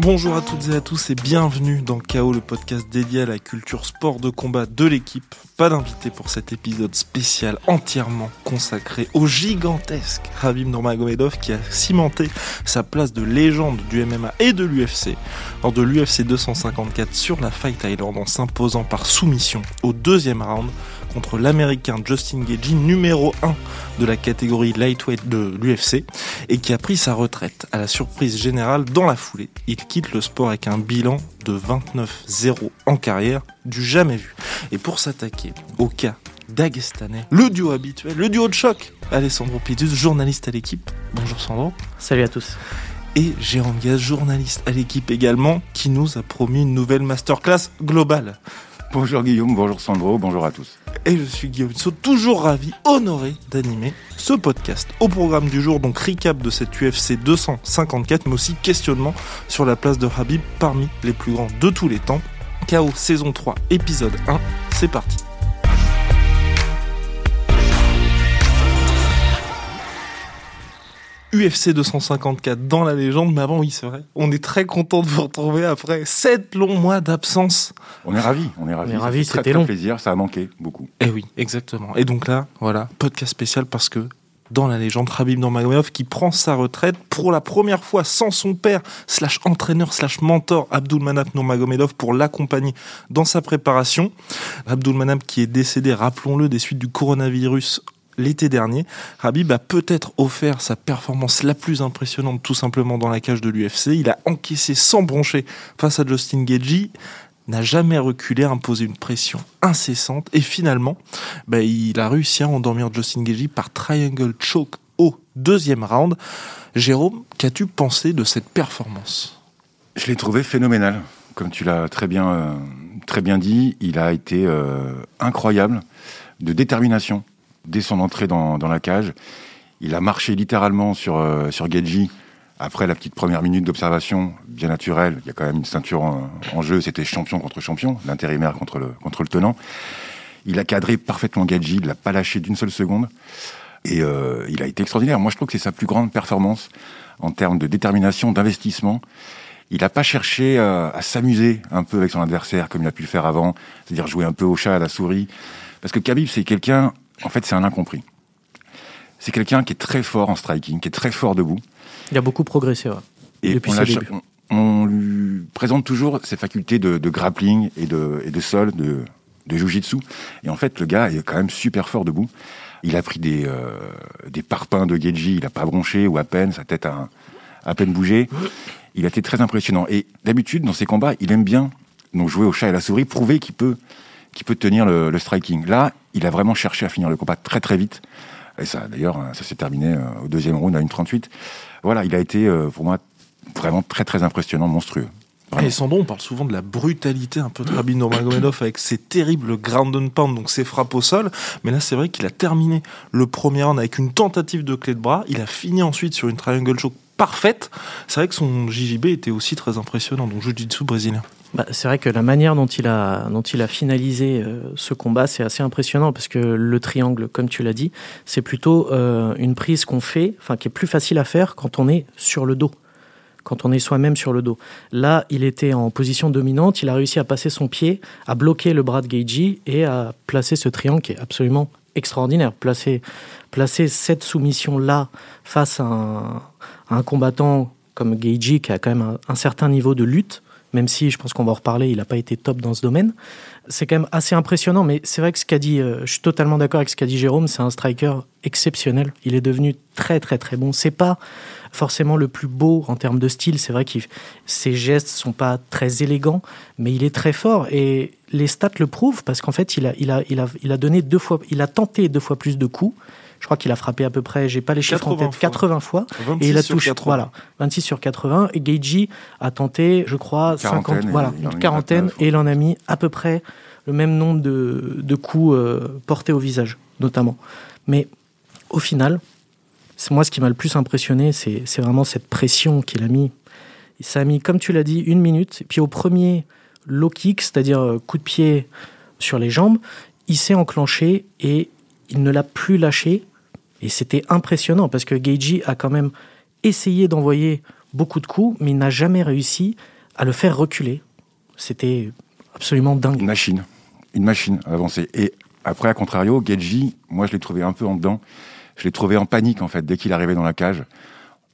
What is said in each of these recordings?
Bonjour à toutes et à tous et bienvenue dans KO, le podcast dédié à la culture sport de combat de l'équipe. Pas d'invité pour cet épisode spécial entièrement consacré au gigantesque Khabib Nurmagomedov qui a cimenté sa place de légende du MMA et de l'UFC lors de l'UFC 254 sur la Fight Island en s'imposant par soumission au deuxième round contre l'américain Justin Gagey, numéro 1 de la catégorie lightweight de l'UFC, et qui a pris sa retraite à la surprise générale dans la foulée. Il quitte le sport avec un bilan de 29-0 en carrière, du jamais vu. Et pour s'attaquer au cas d'Agestanais, le duo habituel, le duo de choc, Alessandro Pidus, journaliste à l'équipe. Bonjour Sandro. Salut à tous et Jérôme Gaz, journaliste à l'équipe également, qui nous a promis une nouvelle masterclass globale. Bonjour Guillaume, bonjour Sandro, bonjour à tous. Et je suis Guillaume Sow, toujours ravi, honoré d'animer ce podcast. Au programme du jour, donc recap de cette UFC 254, mais aussi questionnement sur la place de Habib parmi les plus grands de tous les temps. KO saison 3, épisode 1, c'est parti. UFC 254 dans la légende, mais avant, oui, c'est vrai. On est très content de vous retrouver après sept longs mois d'absence. On est ravis, on est ravis. On est ravis, c'était long. plaisir, ça a manqué beaucoup. Et eh oui, exactement. Et donc là, voilà, podcast spécial parce que dans la légende, Rabib Nurmagomedov qui prend sa retraite pour la première fois sans son père, slash entraîneur, slash mentor, Abdulmanap Nurmagomedov pour l'accompagner dans sa préparation. Abdulmanap qui est décédé, rappelons-le, des suites du coronavirus l'été dernier, Habib a peut-être offert sa performance la plus impressionnante tout simplement dans la cage de l'UFC. Il a encaissé sans broncher face à Justin Gagey n'a jamais reculé, imposé une pression incessante et finalement, bah, il a réussi à endormir Justin Gagey par triangle choke au deuxième round. Jérôme, qu'as-tu pensé de cette performance? Je l'ai trouvé phénoménal, comme tu l'as très bien, euh, très bien dit. Il a été euh, incroyable de détermination dès son entrée dans, la cage. Il a marché littéralement sur, euh, sur après la petite première minute d'observation, bien naturelle. Il y a quand même une ceinture en, jeu. C'était champion contre champion, l'intérimaire contre le, contre le tenant. Il a cadré parfaitement Gedji, il l'a pas lâché d'une seule seconde. Et euh, il a été extraordinaire. Moi, je trouve que c'est sa plus grande performance en termes de détermination, d'investissement. Il n'a pas cherché à s'amuser un peu avec son adversaire comme il a pu le faire avant, c'est-à-dire jouer un peu au chat, à la souris. Parce que Khabib, c'est quelqu'un en fait, c'est un incompris. C'est quelqu'un qui est très fort en striking, qui est très fort debout. Il a beaucoup progressé, Et depuis on, on, lui présente toujours ses facultés de, grappling et de, et de sol, de, de jujitsu. Et en fait, le gars est quand même super fort debout. Il a pris des, euh, des parpaings de Geji, il n'a pas bronché ou à peine, sa tête a à peine bougé. Il a été très impressionnant. Et d'habitude, dans ses combats, il aime bien donc jouer au chat et à la souris, prouver qu'il peut peut tenir le, striking. Là, il a vraiment cherché à finir le combat très très vite. Et ça, d'ailleurs, ça s'est terminé euh, au deuxième round à 1,38. Voilà, il a été euh, pour moi vraiment très très impressionnant, monstrueux. Et sans on parle souvent de la brutalité un peu de Rabin Nurmagomedov avec ses terribles ground and pound, donc ses frappes au sol. Mais là, c'est vrai qu'il a terminé le premier round avec une tentative de clé de bras. Il a fini ensuite sur une triangle choke parfaite. C'est vrai que son JJB était aussi très impressionnant, donc Jiu-Jitsu brésilien. Bah, c'est vrai que la manière dont il a, dont il a finalisé euh, ce combat, c'est assez impressionnant parce que le triangle, comme tu l'as dit, c'est plutôt euh, une prise qu'on fait, enfin qui est plus facile à faire quand on est sur le dos, quand on est soi-même sur le dos. Là, il était en position dominante, il a réussi à passer son pied, à bloquer le bras de Geiji et à placer ce triangle qui est absolument extraordinaire. Placer, placer cette soumission-là face à un, combattant comme Geiji qui a quand même un certain niveau de lutte, même si je pense qu'on va en reparler, il n'a pas été top dans ce domaine. C'est quand même assez impressionnant, mais c'est vrai que euh, je suis totalement d'accord avec ce qu'a dit Jérôme, c'est un striker exceptionnel. Il est devenu très très très bon. C'est pas forcément le plus beau en termes de style, c'est vrai que ses gestes sont pas très élégants, mais il est très fort et les stats le prouvent parce qu'en fait il a, il a, il a, il a donné deux fois, il a tenté deux fois plus de coups je crois qu'il a frappé à peu près, j'ai pas les chiffres en tête, 80 fois. et il a touché, voilà, 26 sur 80. Et Geiji a tenté, je crois, 50, voilà, une quarantaine, et il en a mis à peu près le même nombre de, de coups euh, portés au visage, notamment. Mais au final, c'est moi ce qui m'a le plus impressionné, c'est vraiment cette pression qu'il a mis. Ça a mis, comme tu l'as dit, une minute. Et puis au premier low kick, c'est-à-dire euh, coup de pied sur les jambes, il s'est enclenché et il ne l'a plus lâché. Et c'était impressionnant parce que Geiji a quand même essayé d'envoyer beaucoup de coups, mais il n'a jamais réussi à le faire reculer. C'était absolument dingue. Une machine. Une machine à avancer. Et après, à contrario, Geji, moi, je l'ai trouvé un peu en dedans. Je l'ai trouvé en panique, en fait, dès qu'il arrivait dans la cage.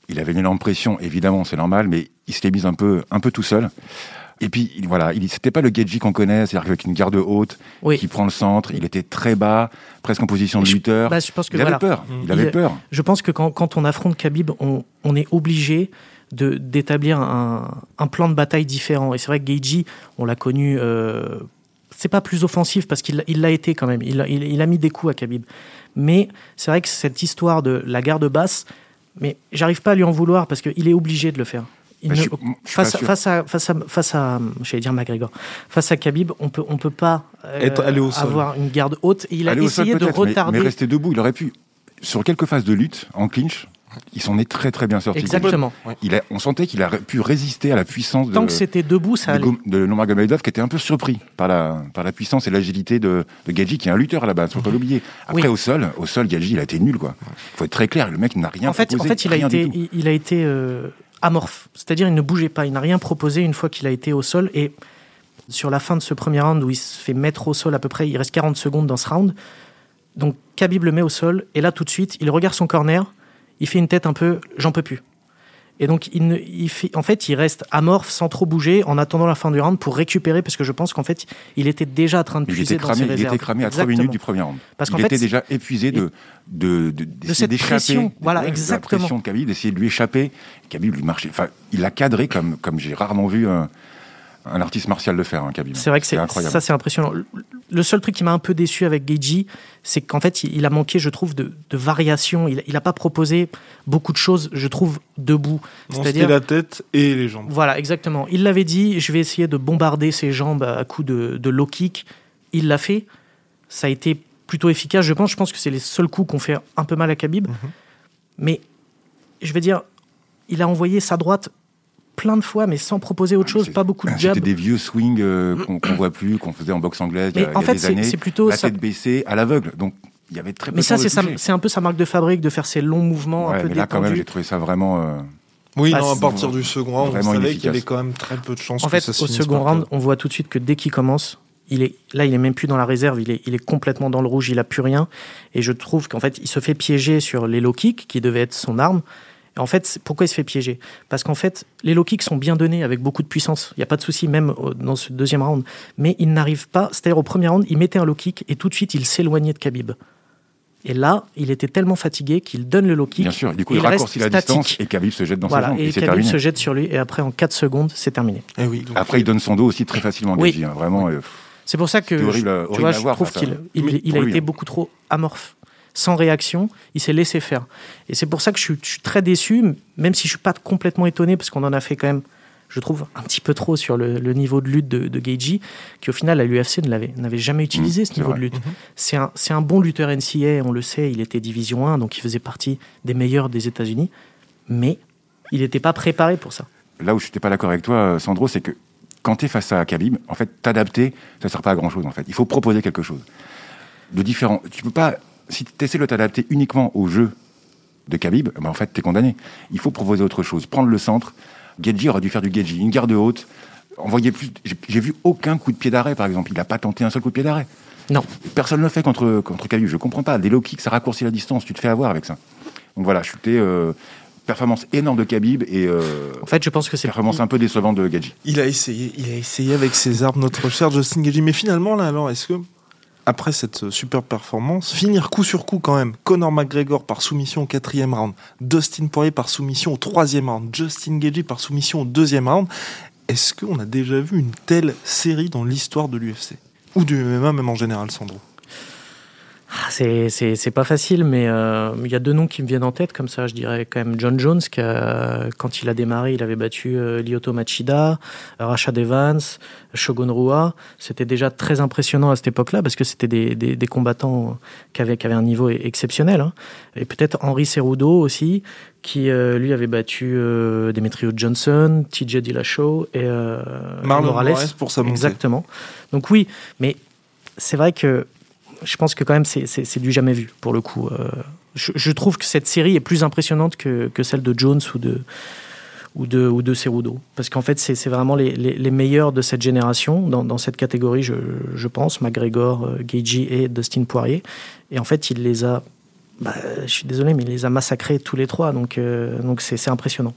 Il avait une énorme évidemment, c'est normal, mais il s'était mis un peu, un peu tout seul. Et puis, voilà, il c'était pas le Geji qu'on connaît, c'est-à-dire avec une garde haute, qui prend le centre. Il était très bas, presque en position de lutteur. Bah, je pense que il avait peur. Il, avait peur. Je pense que quand, quand on affronte Khabib, on, on est obligé de d'établir un, un, plan de bataille différent. Et c'est vrai que Geji, on l'a connu. Euh, c'est pas plus offensif parce qu'il il l'a été quand même. Il, il, il, a mis des coups à Khabib. Mais c'est vrai que cette histoire de la garde basse, mais j'arrive pas à lui en vouloir parce qu'il est obligé de le faire. Il Bah, ne- je suis- je suis face, face à face à face à j'allais dire McGregor face à Khabib on peut on peut pas euh, Être allé au sol. avoir une garde haute il a Aller essayé de peut-être, mais- retarder Mais, rester debout, il aurait pu. Sur quelques phases de lutte, en clinch, il s'en est très très bien sorti. exactement Il a, on sentait qu'il a pu résister à la puissance de, tant que c'était debout ça de, allait de Nurmagomedov, qui était un peu surpris par la, par la puissance et l'agilité de, de Gadji, qui est un lutteur à la base, faut pas l'oublier. Après, Oui. au sol, au sol, Gadji, il a été nul, quoi. Faut être très clair, le mec n'a rien en fait, en fait, il a il, il a été euh, amorphe. C'est-à-dire, il ne bougeait pas. Il n'a rien proposé une fois qu'il a été au sol. Et sur la fin de ce premier round où il se fait mettre au sol à peu près, il reste 40 secondes dans ce round. Donc, Khabib le met au sol. Et là, tout de suite, il regarde son corner. Il fait une tête un peu, j'en peux plus. Et donc, il ne, il fait, en fait, il reste amorphe sans trop bouger en attendant la fin du round pour récupérer parce que je pense qu'en fait, il était déjà en train de Il puiser dans ses il réserves. était cramé à 3 Exactement. minutes du premier round. Parce qu'en il fait, était déjà épuisé de, de, de, d'essayer cette pression. Voilà, Ouais, de exactement. La pression de Khabib, d'essayer de lui échapper. Khabib lui marchait. Enfin, il l'a cadré comme, comme j'ai rarement vu un, un artiste martial le faire, hein, Khabib. C'est vrai que c'est incroyable. ça, c'est impressionnant. Le- seul truc qui m'a un peu déçu avec Geiji, c'est qu'en fait, il a manqué, je trouve, de, de variation. Il n'a pas proposé beaucoup de choses, je trouve, debout. C'est-à-dire, la tête et les jambes. voilà, exactement. Il l'avait dit, je vais essayer de bombarder ses jambes à coups de, de low kick. Il l'a fait. Ça a été plutôt efficace, je pense. Je pense que c'est les seuls coups qu'on fait un peu mal à Khabib. Mhm. Mais je vais dire, il a envoyé sa droite plein de fois, mais sans proposer autre chose, Ah, C'est- pas beaucoup de jab. C'était des vieux swings euh, qu'on qu'on voit plus, qu'on faisait en boxe anglaise il y Mais a, en a fait, c'est plutôt la ça. tête baissée, à l'aveugle. Donc, il y avait très peu Mais de ça, c'est un peu sa marque de fabrique de faire ces longs mouvements un peu mais là, quand même, j'ai trouvé ça vraiment. euh, Oui, Bah, non, à partir du second round, on savait qu'il y avait quand même très peu de chances En que fait, ça au second round, on voit tout de suite que dès qu'il commence, il est, là, il est même plus dans la réserve, il est, il est complètement dans le rouge, il a plus rien. Et je trouve qu'en fait, il se fait piéger sur les low kicks, qui devaient être son arme. Et en fait, c'est- pourquoi il se fait piéger? Parce qu'en fait, les low kicks sont bien donnés avec beaucoup de puissance. Il n'y a pas de souci, même au- dans ce deuxième round. Mais il n'arrive pas, c'est-à-dire au premier round, il mettait un low kick et tout de suite, il s'éloignait de Khabib. Et là, il était tellement fatigué qu'il donne le low kick. Bien sûr, du coup, et il raccourcit la statique. distance et Khabib se jette dans Voilà, ses jambes. et Et Khabib terminé. se jette sur lui et après en 4 secondes, c'est terminé. Eh oui, donc, Après, il donne son dos aussi très facilement, Oui. Hein, Vraiment. euh, C'est pour ça que horrible, je, horrible tu vois, je voir, trouve qu'il il, Mais il a été hein. beaucoup trop amorphe, sans réaction. Il s'est laissé faire. Et c'est pour ça que je suis, je suis très déçu, même si je suis pas complètement étonné, parce qu'on en a fait quand même, je trouve, un petit peu trop sur le, le niveau de lutte de, de Geiji, qui au final, à l'UFC, ne l'avait- n'avait jamais utilisé Mmh, ce niveau vrai. de lutte. C'est un, un bon lutteur NCA, on le sait, il était Division 1, donc il faisait partie des meilleurs des États-Unis, mais il n'était pas préparé pour ça. Là où je n'étais pas d'accord avec toi, euh, Sandro, c'est que quand tu es face à Khabib, en fait, t'adapter, ça ne sert pas à grand-chose, en fait. Il faut proposer quelque chose de différent. Tu peux pas, si tu essaies de t'adapter uniquement au jeu de Khabib, ben, en fait, tu es condamné. Il faut proposer autre chose. Prendre le centre. Gedji aurait dû faire du Gedji. Une garde haute. Envoyer plus. j'ai- vu aucun coup de pied d'arrêt, par exemple. Il n'a pas tenté un seul coup de pied d'arrêt. Non. Personne ne le fait contre, contre Khabib. Je comprends pas. Des low kicks, ça raccourcit la distance. Tu te fais avoir avec ça. Donc voilà, chuté. Euh, performance énorme de Khabib et euh, En fait, je pense que c'est performance un peu décevante de Gadji. Il a essayé, il a essayé avec ses armes, notre cher Justin Gagey. Mais finalement, là, alors, est-ce que, après cette superbe performance, finir coup sur coup quand même, Conor McGregor par soumission au quatrième round, Dustin Poirier par soumission au troisième round, Justin Gagey par soumission au deuxième round, est-ce qu'on a déjà vu une telle série dans l'histoire de l'UFC Ou du MMA, même en général, Sandro? Ah, C'est, c'est, c'est pas facile, mais euh, il y a deux noms qui me viennent en tête, comme ça, je dirais quand même John Jones, qui a- quand il a démarré, il avait battu euh, Lyoto Machida, Rashad Evans, Shogun Rua. C'était déjà très impressionnant à cette époque-là, parce que c'était des, des, des combattants qui avaient, qui avaient un niveau exceptionnel. hein. Et peut-être Henri Cerudo aussi, qui euh, lui avait battu euh, Demetrio Johnson, TJ Dillashaw et euh, Marlon Morales. Pour sa montée. Exactement. Donc oui, mais c'est vrai que je pense que quand même c'est- du jamais vu pour le coup. Euh, je, trouve que cette série est plus impressionnante que, que celle de Jones ou de ou de, ou de Cerudo. Parce qu'en fait, c'est vraiment les, les, meilleurs de cette génération, dans, cette catégorie, je, je pense, McGregor, euh, Geiji et Dustin Poirier. Et en fait, il les a, bah, je suis désolé, mais il les a massacrés tous les trois, donc euh, donc c'est impressionnant.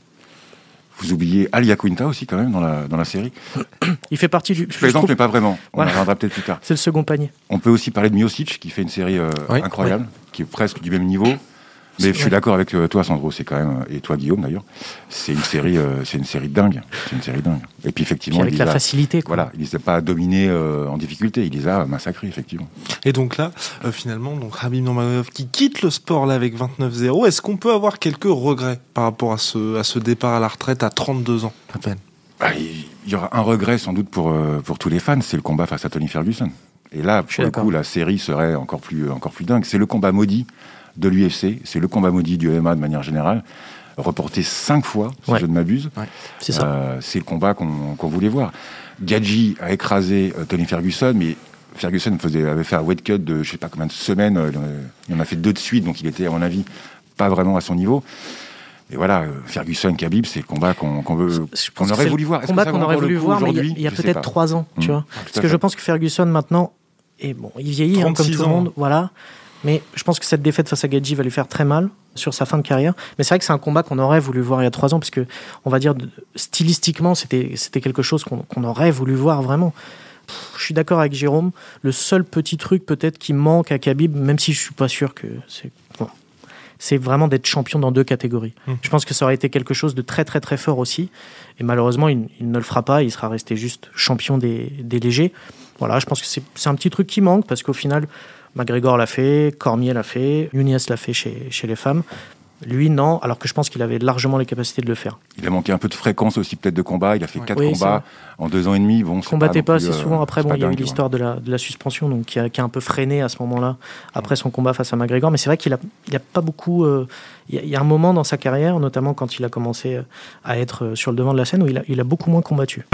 Vous oubliez Alia Quinta aussi, quand même, dans la, dans la série Il fait partie du. Je plaisante, mais pas vraiment. On en reviendra peut-être plus tard. C'est le second panier. On peut aussi parler de Miocic, qui fait une série euh, incroyable, qui est presque du même niveau. Mais je suis d'accord avec euh, toi, Sandro, c'est quand même, et toi, Guillaume, d'ailleurs, c'est une série, euh, c'est une série dingue. C'est une série dingue. Et puis, effectivement. avec la facilité, quoi. Voilà, il les a pas dominés euh, en difficulté, il les a massacrés, effectivement. Et donc là, finalement, donc Habib Nurmagomedov qui quitte le sport là avec 29-0, est-ce qu'on peut avoir quelques regrets par rapport à ce, à ce départ à la retraite à 32 ans à peine? Bah, Il y aura un regret sans doute pour, pour tous les fans, c'est le combat face à Tony Ferguson. Et là, pour le coup, la série serait encore plus, encore plus dingue. C'est le combat maudit de l'UFC. C'est le combat maudit du MMA de manière générale. Reporté cinq fois, si je ne m'abuse. C'est ça. Euh, c'est le combat qu'on voulait voir. Gadji a écrasé euh, Tony Ferguson, mais Ferguson faisait, avait fait un weight cut de je sais pas combien de semaines. Euh, il en a fait deux de suite, donc il était, à mon avis, pas vraiment à son niveau. Et voilà, Ferguson, Khabib, c'est le combat qu'on veut, qu'on aurait voulu voir. Combat qu'on aurait voulu voir, mais il y a, peut-être trois ans, tu mmh. vois. Parce que je pense que Ferguson maintenant, et bon, il vieillit hein, comme tout le monde, voilà. Mais je pense que cette défaite face à Gadji va lui faire très mal sur sa fin de carrière. Mais c'est vrai que c'est un combat qu'on aurait voulu voir il y a trois ans, parce que, on va dire, stylistiquement, c'était quelque chose qu'on aurait voulu voir vraiment. je suis d'accord avec Jérôme. Le seul petit truc peut-être qui manque à Khabib, même si je suis pas sûr que c'est c'est vraiment d'être champion dans deux catégories. Mmh. Je pense que ça aurait été quelque chose de très très très fort aussi. Et malheureusement, il, ne le fera pas. Il sera resté juste champion des, des légers. Voilà, je pense que c'est un petit truc qui manque parce qu'au final, McGregor l'a fait, Cormier l'a fait, Nunez l'a fait chez, chez les femmes. Lui, non, alors que je pense qu'il avait largement les capacités de le faire. Il a manqué un peu de fréquence aussi, peut-être, de combat. Il a fait quatre combats en deux ans et demi. Bon, combattait pas, assez souvent. Après, bon, il y a eu l'histoire de la, de la, suspension, donc qui a, qui a, un peu freiné à ce moment-là, après son combat face à McGregor. Mais c'est vrai qu'il a, il a pas beaucoup. Euh, il, y a, un moment dans sa carrière, notamment quand il a commencé euh, à être euh, sur le devant de la scène, où il a, il a beaucoup moins combattu.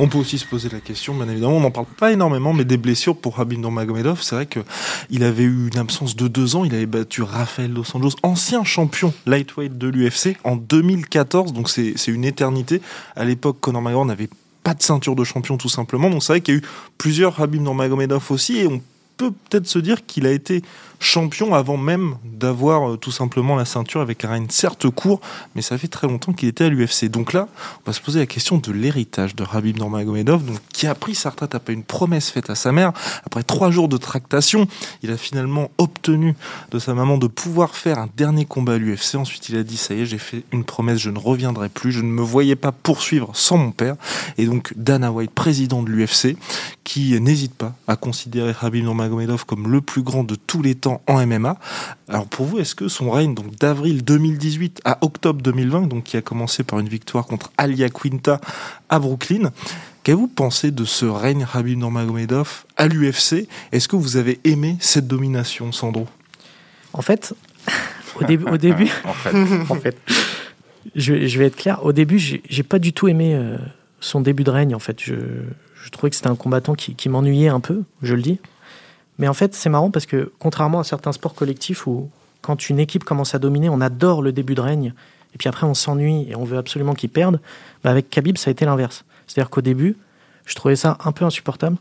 On peut aussi se poser la question, bien évidemment, on n'en parle pas énormément, mais des blessures pour Habib Nurmagomedov, c'est vrai qu'il avait eu une absence de deux ans, il avait battu Rafael Dos Anjos, ancien champion lightweight de l'UFC, en 2014, donc c'est une éternité. À l'époque, Conor McGregor n'avait pas de ceinture de champion tout simplement, donc c'est vrai qu'il y a eu plusieurs Habib Nurmagomedov aussi, et on peut peut-être se dire qu'il a été champion avant même d'avoir euh, tout simplement la ceinture avec un règne certes court, mais ça fait très longtemps qu'il était à l'UFC. Donc là, on va se poser la question de l'héritage de Rabib Nurmagomedov, donc qui a pris sa retraite après une promesse faite à sa mère. Après trois jours de tractation, il a finalement obtenu de sa maman de pouvoir faire un dernier combat à l'UFC. Ensuite, il a dit ça y est, j'ai fait une promesse, je ne reviendrai plus, je ne me voyais pas poursuivre sans mon père. Et donc Dana White, président de l'UFC, qui n'hésite pas à considérer Rabib Nurmagomedov comme le plus grand de tous les temps en MMA. Alors pour vous, est-ce que son règne donc d'avril 2018 à octobre 2020, donc qui a commencé par une victoire contre Alia Quinta à Brooklyn, qu'avez-vous pensé de ce règne Habib Nurmagomedov à l'UFC Est-ce que vous avez aimé cette domination, Sandro? En fait, au, début, au début, en fait, je, vais être clair. Au début, j'ai pas du tout aimé euh, son début de règne. En fait, je, trouvais que c'était un combattant qui m'ennuyait un peu, je le dis. Mais en fait, c'est marrant parce que contrairement à certains sports collectifs où quand une équipe commence à dominer, on adore le début de règne, et puis après on s'ennuie et on veut absolument qu'ils perdent, bah avec Khabib, ça a été l'inverse. C'est-à-dire qu'au début, je trouvais ça un peu insupportable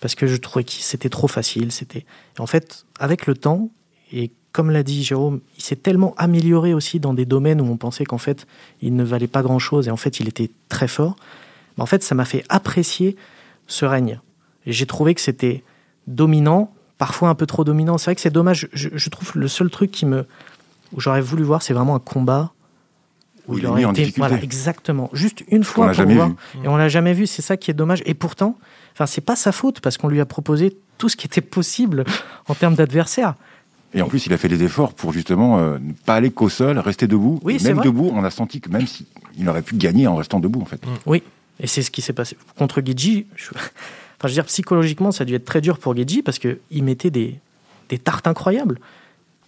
parce que je trouvais que c'était trop facile. C'était en fait avec le temps et comme l'a dit Jérôme, il s'est tellement amélioré aussi dans des domaines où on pensait qu'en fait il ne valait pas grand-chose et en fait il était très fort. Bah, en fait, ça m'a fait apprécier ce règne. Et j'ai trouvé que c'était dominant, parfois un peu trop dominant. C'est vrai que c'est dommage. Je, trouve le seul truc qui me, où j'aurais voulu voir, c'est vraiment un combat où, il, aurait été, voilà, exactement, juste une fois pour voir, et on l'a jamais vu. C'est ça qui est dommage. Et pourtant, enfin, c'est pas sa faute parce qu'on lui a proposé tout ce qui était possible en termes d'adversaire. Et en plus, il a fait des efforts pour justement euh, ne pas aller qu'au sol, rester debout. Oui, même debout, on a senti que même s'il aurait pu gagner en restant debout, en fait. Oui, et c'est ce qui s'est passé contre Guidji. Enfin, je veux dire, psychologiquement, ça a dû être très dur pour Geji parce qu'il mettait des, des tartes incroyables.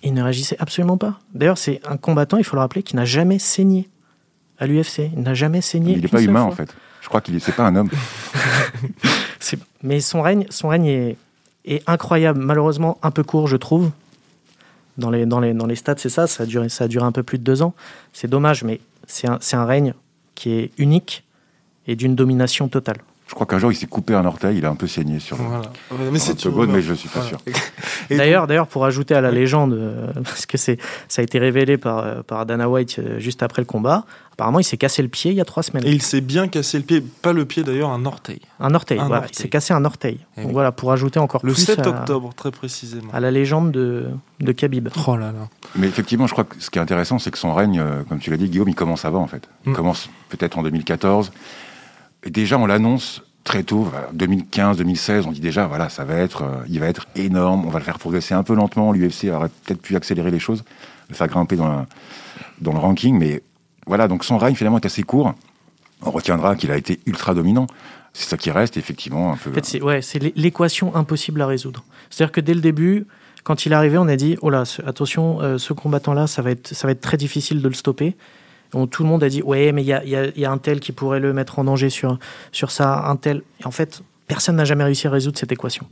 il ne réagissait absolument pas. D'ailleurs, c'est un combattant, il faut le rappeler, qui n'a jamais saigné à l'UFC. Il n'a jamais saigné. Il n'est pas humain, en fait. Je crois qu'il n'est pas un homme. mais son règne, son règne est, est incroyable. Malheureusement, un peu court, je trouve. Dans les, dans les, dans les stats, c'est ça. Ça a, duré, ça a duré un peu plus de deux ans. C'est dommage, mais c'est un, c'est un règne qui est unique et d'une domination totale. Je crois qu'un jour, il s'est coupé un orteil, il a un peu saigné sur le Voilà. Mais sur mais je ne suis pas Voilà. sûr. D'ailleurs, d'ailleurs, pour ajouter à la légende, euh, parce que c'est, ça a été révélé par, euh, par Dana White euh, juste après le combat, apparemment, il s'est cassé le pied il y a trois semaines. Et il s'est bien cassé le pied, pas le pied d'ailleurs, un orteil. Un orteil, Un voilà, orteil. il s'est cassé un orteil. Donc oui. voilà, pour ajouter encore Le plus 7 à, octobre, très précisément. à la légende de, de Khabib. Oh là là. Mais effectivement, je crois que ce qui est intéressant, c'est que son règne, comme tu l'as dit, Guillaume, il commence avant, en fait. Il Mm. commence peut-être en 2014. Déjà, on l'annonce très tôt, voilà, 2015, 2016, on dit déjà, voilà, ça va être, euh, il va être énorme, on va le faire progresser un peu lentement. L'UFC aurait peut-être pu accélérer les choses, le faire grimper dans, le ranking. Mais voilà, donc son règne, finalement, est assez court. On retiendra qu'il a été ultra dominant. C'est ça qui reste, effectivement, un peu. C'est l'équation impossible à résoudre. C'est-à-dire que dès le début, quand il est arrivé, on a dit oh là, attention, euh, ce combattant-là, ça va être, ça va être très difficile de le stopper. Tout le monde a dit ouais, mais il y a, un tel qui pourrait le mettre en danger sur sur ça, un tel. Et en fait, personne n'a jamais réussi à résoudre cette équation.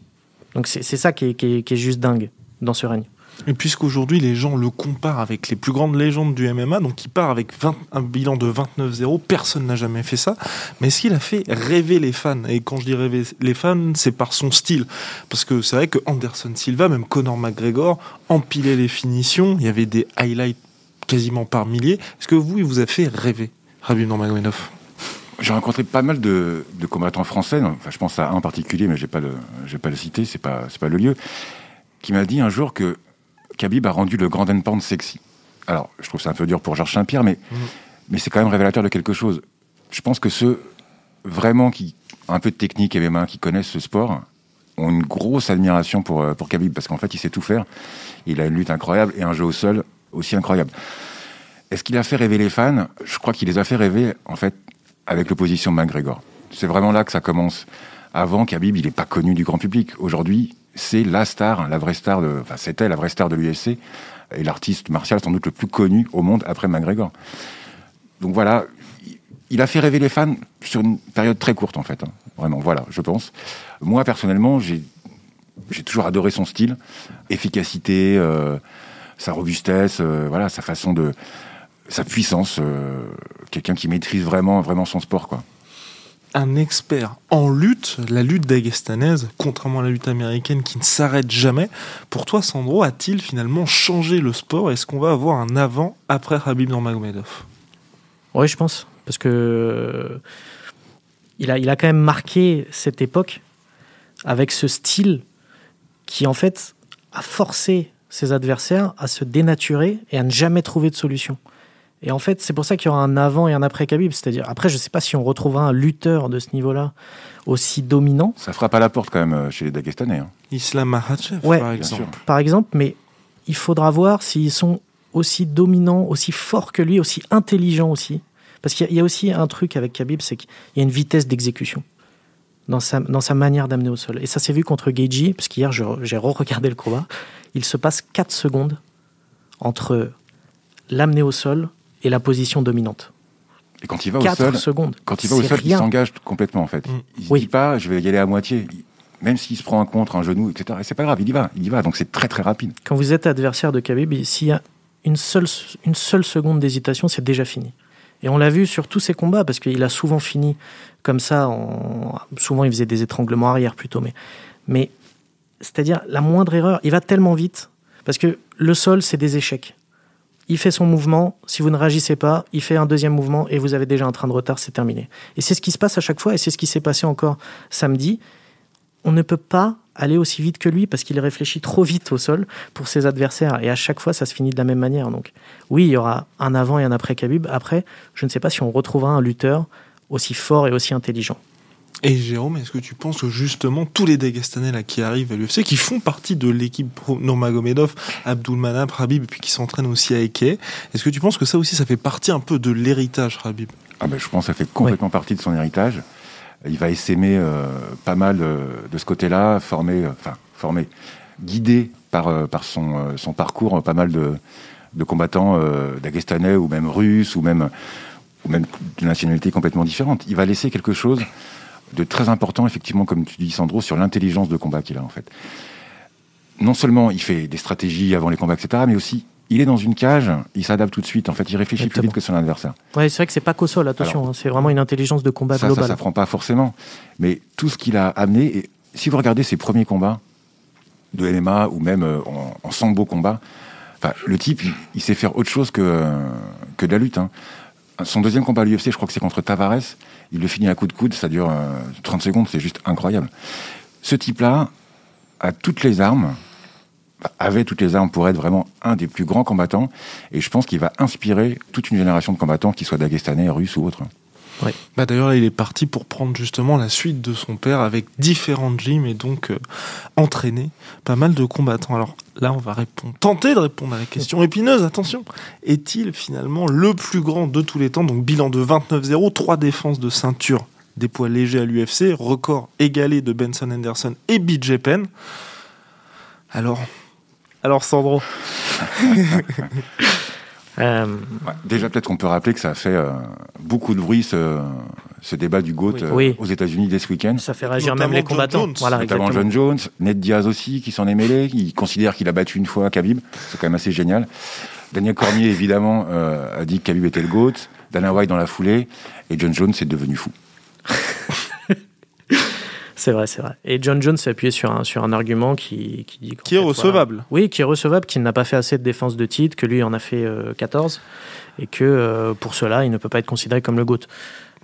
Donc c'est ça qui est, qui est- juste dingue dans ce règne. Et puisqu'aujourd'hui les gens le comparent avec les plus grandes légendes du MMA, donc il part avec 20 un bilan de 29-0, personne n'a jamais fait ça. Mais est-ce qu'il a fait rêver les fans? Et quand je dis rêver les fans, c'est par son style. Parce que c'est vrai que Anderson Silva, même Conor McGregor, empilait les finitions, il y avait des highlights quasiment par milliers. Est-ce que vous, il vous a fait rêver, Rabib Nurmagomedov J'ai rencontré pas mal de, de combattants français, enfin, je pense à un en particulier, mais je n'ai pas, le- j'ai pas le cité, c'est pas, c'est pas le lieu, qui m'a dit un jour que Khabib a rendu le Grand Pound sexy. Alors, je trouve ça un peu dur pour Georges Saint-Pierre, mais, Mhm. mais c'est quand même révélateur de quelque chose. Je pense que ceux vraiment qui ont un peu de technique et les mains, qui connaissent ce sport, ont une grosse admiration pour, euh, pour Khabib, parce qu'en fait, il sait tout faire. Il a une lutte incroyable et un jeu au sol aussi incroyable. Est-ce qu'il a fait rêver les fans? Je crois qu'il les a fait rêver, en fait, avec l'opposition de McGregor. C'est vraiment là que ça commence. Avant, Khabib, il n'est pas connu du grand public. Aujourd'hui, c'est la star, la vraie star de, enfin, c'était la vraie star de l'UFC et l'artiste martial sans doute le plus connu au monde après McGregor. Donc voilà, il- a fait rêver les fans sur une période très courte en fait. hein. Vraiment, voilà, je pense. Moi personnellement, j'ai j'ai toujours adoré son style, efficacité, euh, sa robustesse, euh, voilà, sa façon de, sa puissance, euh, quelqu'un qui maîtrise vraiment, vraiment son sport, quoi. un expert en lutte, la lutte dagestanaise, contrairement à la lutte américaine qui ne s'arrête jamais. Pour toi, Sandro, a-t-il finalement changé le sport? Est-ce qu'on va avoir un avant après Habib Nurmagomedov? Oui, je pense. Parce que il a, il a quand même marqué cette époque avec ce style qui, en fait, a forcé ses adversaires à se dénaturer et à ne jamais trouver de solution. Et en fait, c'est pour ça qu'il y aura un avant et un après Khabib. C'est-à-dire, après, je ne sais pas si on retrouvera un lutteur de ce niveau-là aussi dominant, Ça frappe à la porte quand même euh, chez les Dagestanais. hein. Islam Makhachev, Ouais. par Bien exemple. sûr. par exemple, mais il faudra voir s'ils sont aussi dominants, aussi forts que lui, aussi intelligents aussi. Parce qu'il y a- il y, a aussi un truc avec Khabib, c'est qu'il y a une vitesse d'exécution dans sa, dans sa manière d'amener au sol. Et ça s'est vu contre Geiji, parce qu'hier j'ai re-regardé le combat. Il se passe 4 secondes entre l'amener au sol et la position dominante. Et quand il va au 4 sol, secondes. quand il va au sol, il s'engage complètement en fait. Mm. Il se Oui. dit pas, je vais y aller à moitié. Même s'il se prend un contre, un genou, etc. Et c'est pas grave, il y va, il y va. Donc c'est très très rapide. Quand vous êtes adversaire de Khabib, s'il y a une seule, une seule seconde d'hésitation, c'est déjà fini. Et on l'a vu sur tous ses combats, parce qu'il a souvent fini comme ça. en- Souvent, il faisait des étranglements arrière plutôt. Mais, mais c'est-à-dire, la moindre erreur, il va tellement vite. Parce que le sol, c'est des échecs. Il fait son mouvement, si vous ne réagissez pas, il fait un deuxième mouvement et vous avez déjà un train de retard, c'est terminé. Et c'est ce qui se passe à chaque fois, et c'est ce qui s'est passé encore samedi. On ne peut pas aller aussi vite que lui parce qu'il réfléchit trop vite au sol pour ses adversaires. Et à chaque fois, ça se finit de la même manière. Donc, oui, il y aura un avant et un après Khabib. Après, je ne sais pas si on retrouvera un lutteur aussi fort et aussi intelligent. Et Jérôme, est-ce que tu penses que justement tous les Dagestanais là qui arrivent à l'UFC, qui font partie de l'équipe Nurmagomedov, Abdulmanap, Habib, et puis qui s'entraînent aussi à Eke, est-ce que tu penses que ça aussi, ça fait partie un peu de l'héritage Habib? Ah ben, je pense que ça fait complètement partie de son héritage. Il va essaimer euh, pas mal euh, de ce côté-là, formé, euh, enfin formé, guidé par, euh, par son, euh, son parcours, euh, pas mal de, de combattants euh, dagestanais ou même russes ou même, ou même de nationalités complètement différentes. Il va laisser quelque chose de très important, effectivement, comme tu dis, Sandro, sur l'intelligence de combat qu'il a, en fait. Non seulement il fait des stratégies avant les combats, etc., mais aussi il est dans une cage, il s'adapte tout de suite. En fait, il réfléchit plus vite que son adversaire. Ouais, c'est vrai que c'est pas qu'au sol, attention. hein, c'est vraiment une intelligence de combat Ça, globale. ça s'apprend pas forcément. Mais tout ce qu'il a amené, et si vous regardez ses premiers combats de MMA ou même euh, en, en sambo combat, le type, il, il sait faire autre chose que, euh, que de la lutte. hein. Son deuxième combat à l'UFC, je crois que c'est contre Tavares. Il le finit à coup de coude, ça dure euh, 30 secondes, c'est juste incroyable. Ce type-là a toutes les armes, avait toutes les armes pour être vraiment un des plus grands combattants. Et je pense qu'il va inspirer toute une génération de combattants, qu'ils soient dagestanais, russes ou autres. Bah d'ailleurs là il est parti pour prendre justement la suite de son père avec différentes gyms et donc euh, entraîner pas mal de combattants. Alors là on va répondre, tenter de répondre à la question épineuse, attention. Est-il finalement le plus grand de tous les temps? Donc bilan de 29-0, 3 défenses de ceinture des poids légers à l'UFC, record égalé de Benson Henderson et BJ Penn. Alors, alors Sandro, Euh, Ouais, Déjà, peut-être qu'on peut rappeler que ça a fait euh, beaucoup de bruit ce, ce débat du GOAT Oui. euh, Oui. aux États-Unis dès ce week-end. ça fait réagir Notamment même les John combattants. Jones. Voilà, Notamment exactement. John Jones, Ned Diaz aussi, qui s'en est mêlé. Il considère qu'il a battu une fois Khabib. C'est quand même assez génial. Daniel Cormier, évidemment, euh, a dit que Khabib était le GOAT. Dana White dans la foulée. Et John Jones est devenu fou. C'est vrai, c'est vrai. Et John Jones s'est appuyé sur un, sur un argument qui, qui dit qui est fait, recevable. voilà. Oui, qui est recevable, qu'il n'a pas fait assez de défense de titre, que lui en a fait euh, 14, et que euh, pour cela, il ne peut pas être considéré comme le GOAT.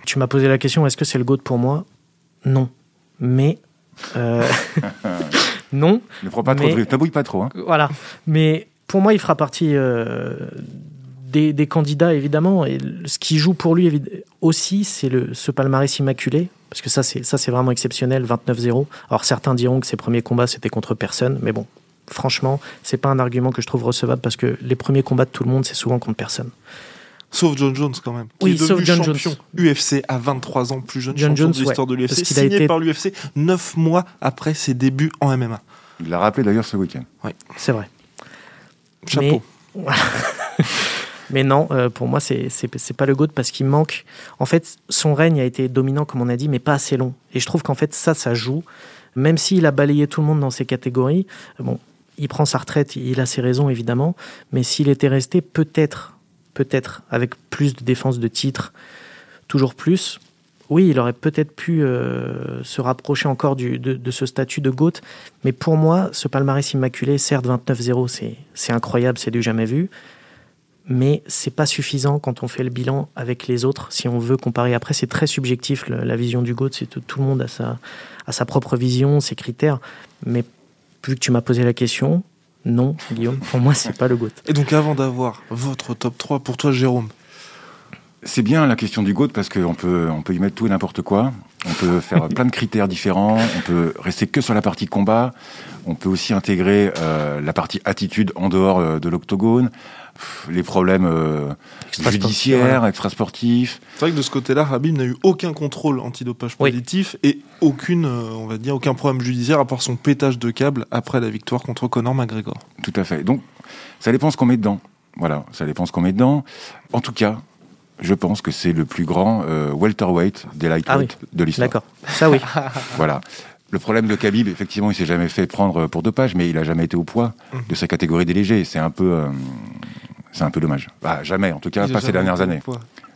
Tu m'as posé la question, est-ce que c'est le GOAT pour moi? Non. Mais. euh, non. Ne prends pas trop Mais- de risques. T'abouilles pas trop. Hein. Voilà. Mais pour moi, il fera partie euh, des, des candidats, évidemment. Et ce qui joue pour lui aussi, c'est le, ce palmarès immaculé. Parce que ça, c'est, ça, c'est vraiment exceptionnel, 29-0. Alors certains diront que ses premiers combats, c'était contre personne. Mais bon, franchement, c'est pas un argument que je trouve recevable parce que les premiers combats de tout le monde, c'est souvent contre personne. Sauf John Jones quand même. Qui Oui, est devenu sauf John champion UFC à 23 ans, plus jeune John champion Jones, de l'histoire de l'UFC, signé été- par l'UFC 9 mois après ses débuts en MMA. Il l'a rappelé d'ailleurs ce week-end. C'est vrai. Chapeau. Mais non, euh, pour moi, c'est pas le GOAT parce qu'il manque. En fait, son règne a été dominant, comme on a dit, mais pas assez long. Et je trouve qu'en fait, ça, ça joue. Même s'il a balayé tout le monde dans ces catégories, bon, il prend sa retraite, il a ses raisons, évidemment. Mais s'il était resté, peut-être, peut-être, avec plus de défense de titre, toujours plus, oui, il aurait peut-être pu euh, se rapprocher encore de, de ce statut de GOAT. Mais pour moi, ce palmarès immaculé, certes 29-0, c'est- c'est incroyable, c'est du jamais vu mais c'est pas suffisant quand on fait le bilan avec les autres. Si on veut comparer, après c'est très subjectif le- la vision du GOAT, c'est tout, tout le monde a sa, a sa propre vision, ses critères. Mais vu que tu m'as posé la question, non, Guillaume, pour moi c'est pas le GOAT. Et donc avant d'avoir votre top 3, pour toi Jérôme, C'est bien la question du GOAT parce qu'on peut, on peut y mettre tout et n'importe quoi. On peut faire plein de critères différents. On peut rester que sur la partie combat. On peut aussi intégrer euh, la partie attitude en dehors euh, de l'octogone. Les problèmes euh, Extra-sportif, judiciaires, extrasportifs. c'est vrai que de ce côté-là, Habib n'a eu aucun contrôle antidopage Oui. positif et aucune, euh, on va dire, aucun problème judiciaire à part son pétage de câble après la victoire contre Conor McGregor. Tout à fait. Donc, ça dépend ce qu'on met dedans. Voilà, ça dépend ce qu'on met dedans. En tout cas, je pense que c'est le plus grand euh, welterweight des lightweight de l'histoire. D'accord, ça oui. Voilà. Le problème de Khabib, effectivement, il s'est jamais fait prendre pour dopage, mais il a jamais été au poids de sa catégorie des légers. C'est un peu, euh, c'est un peu dommage. Bah, jamais, en tout cas, pas ces dernières années.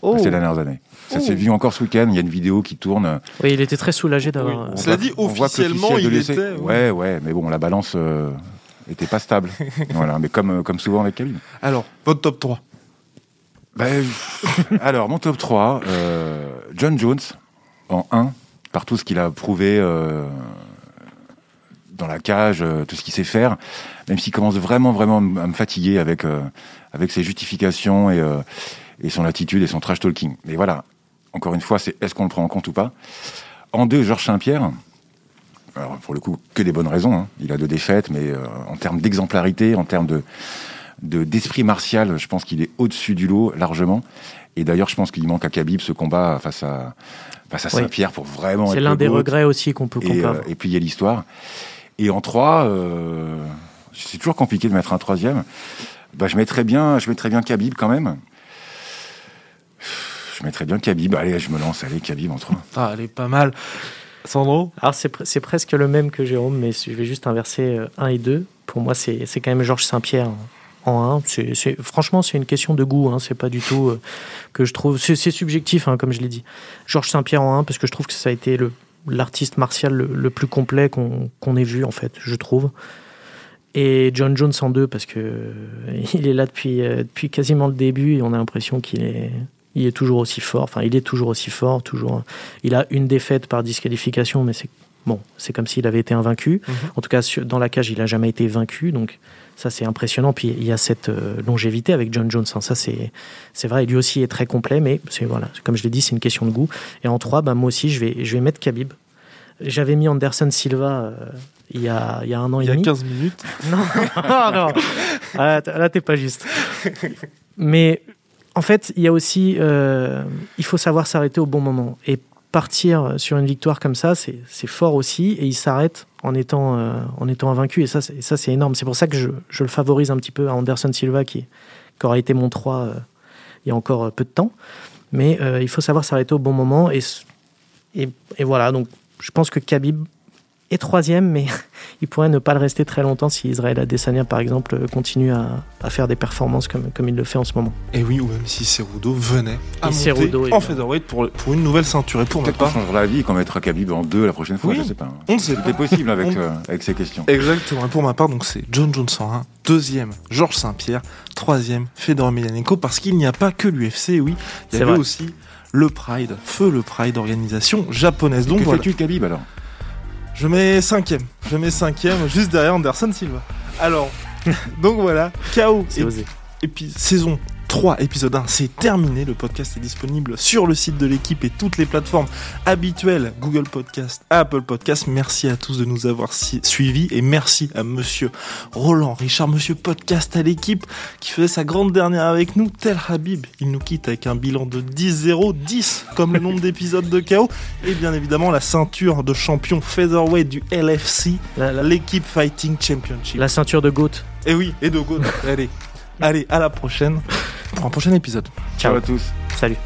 Oh. Pas ces dernières années. Ça s'est vu encore ce week-end. Il y a une vidéo qui tourne. Oui, il était très soulagé d'avoir. On Cela voit- dit, on voit que officiellement, il était, Ouais, ouais, mais bon, la balance euh, était pas stable. voilà, mais comme, euh, comme souvent avec Khabib. Alors, votre top 3. Ben, alors, mon top 3, euh, John Jones en 1, par tout ce qu'il a prouvé euh, dans la cage, euh, tout ce qu'il sait faire, même s'il commence vraiment, vraiment à me fatiguer avec, euh, avec ses justifications et, euh, et son attitude et son trash talking. Mais voilà, encore une fois, c'est est-ce qu'on le prend en compte ou pas? En 2, Georges Saint-Pierre. Alors, pour le coup, que des bonnes raisons. hein. Il a deux défaites, mais euh, en termes d'exemplarité, en termes de de- d'esprit martial, je pense qu'il est au-dessus du lot largement. Et d'ailleurs, je pense qu'il manque à Khabib ce combat face à, face à Oui. Saint-Pierre pour vraiment C'est l'un des regrets aussi qu'on peut et, comprendre. euh, et plier l'histoire. Et en 3, c'est toujours compliqué de mettre un troisième. Bah, je mettrais bien, je mettrais bien Khabib quand même. Je mettrais bien Khabib. Allez, je me lance. Allez, Khabib en 3. Ah, elle est pas mal. Sandro Alors c'est, c'est presque le même que Jérôme, mais je vais juste inverser 1 et 2. Pour moi, c'est, c'est quand même Georges Saint-Pierre en 1. C'est, c'est, franchement, c'est une question de goût. Hein. C'est pas du tout euh, que je trouve. C'est, subjectif, hein, comme je l'ai dit. Georges Saint-Pierre en 1, parce que je trouve que ça a été l'artiste martial le, plus complet qu'on, ait vu, en fait, je trouve. Et John Jones en 2, parce que euh, il est là depuis, euh, depuis quasiment le début et on a l'impression qu'il est, est toujours aussi fort. Enfin, il est toujours aussi fort. Toujours. Il a une défaite par disqualification, mais c'est bon, c'est comme s'il avait été invaincu. Mhm. En tout cas, sur- dans la cage, il a jamais été vaincu, donc ça c'est impressionnant. Puis il y a cette euh, longévité avec John Jones. hein. Ça c'est c'est vrai. Lui aussi est très complet, mais c'est voilà, comme je l'ai dit, c'est une question de goût. Et en 3, bah, moi aussi, je vais je vais mettre Khabib. J'avais mis Anderson Silva euh, il y a il y a un an Il et y a demi. 15 minutes. Non, non. Ah, là, t'es pas juste. Mais en fait, il y a aussi, euh, il faut savoir s'arrêter au bon moment. Et partir sur une victoire comme ça, c'est fort aussi. Et il s'arrête en étant, euh, en étant invaincu. Et ça, c'est énorme. C'est pour ça que je, je le favorise un petit peu à Anderson Silva, qui, qui aura été mon 3 euh, il y a encore peu de temps. Mais euh, il faut savoir s'arrêter au bon moment. Et, et, et voilà, donc je pense que Khabib est troisième, mais il pourrait ne pas le rester très longtemps si Israël Adesanya, par exemple, continue à, à faire des performances comme, comme il le fait en ce moment. Et oui, ou même si Cerudo venait à Et monter Cerudo, en featherweight pour, pour une nouvelle ceinture. Et pour Peut-être qu'on part, changera la vie et qu'on mettra Khabib en deux la prochaine fois, Oui. je sais pas. on ne sait pas. est possible avec, On- euh, avec ces questions. Exactement. Et pour ma part, donc c'est John Jones en 1, deuxième Georges Saint-Pierre, troisième Fedor Emelianenko, parce qu'il n'y a pas que l'UFC, oui, il y C'est avait vrai. aussi le Pride, feu le Pride, organisation japonaise. Donc que voilà, fais-tu Khabib alors? Je mets cinquième, je mets cinquième, juste derrière Anderson Silva. Alors, donc voilà, KO C'est et. Épi- saison 3, épisode 1, c'est terminé. Le podcast est disponible sur le site de l'équipe et toutes les plateformes habituelles Google Podcast, Apple Podcast. Merci à tous de nous avoir si- suivis et merci à monsieur Roland Richard, monsieur podcast à l'équipe qui faisait sa grande dernière avec nous. Tel Habib, il nous quitte avec un bilan de 10-0, 10 comme le nombre d'épisodes de KO et bien évidemment la ceinture de champion featherweight du LFC, l'équipe Fighting Championship. la ceinture de Goat. Et oui, et de go. allez, allez, à la prochaine pour un prochain épisode. Ciao Ciao. à tous. Salut.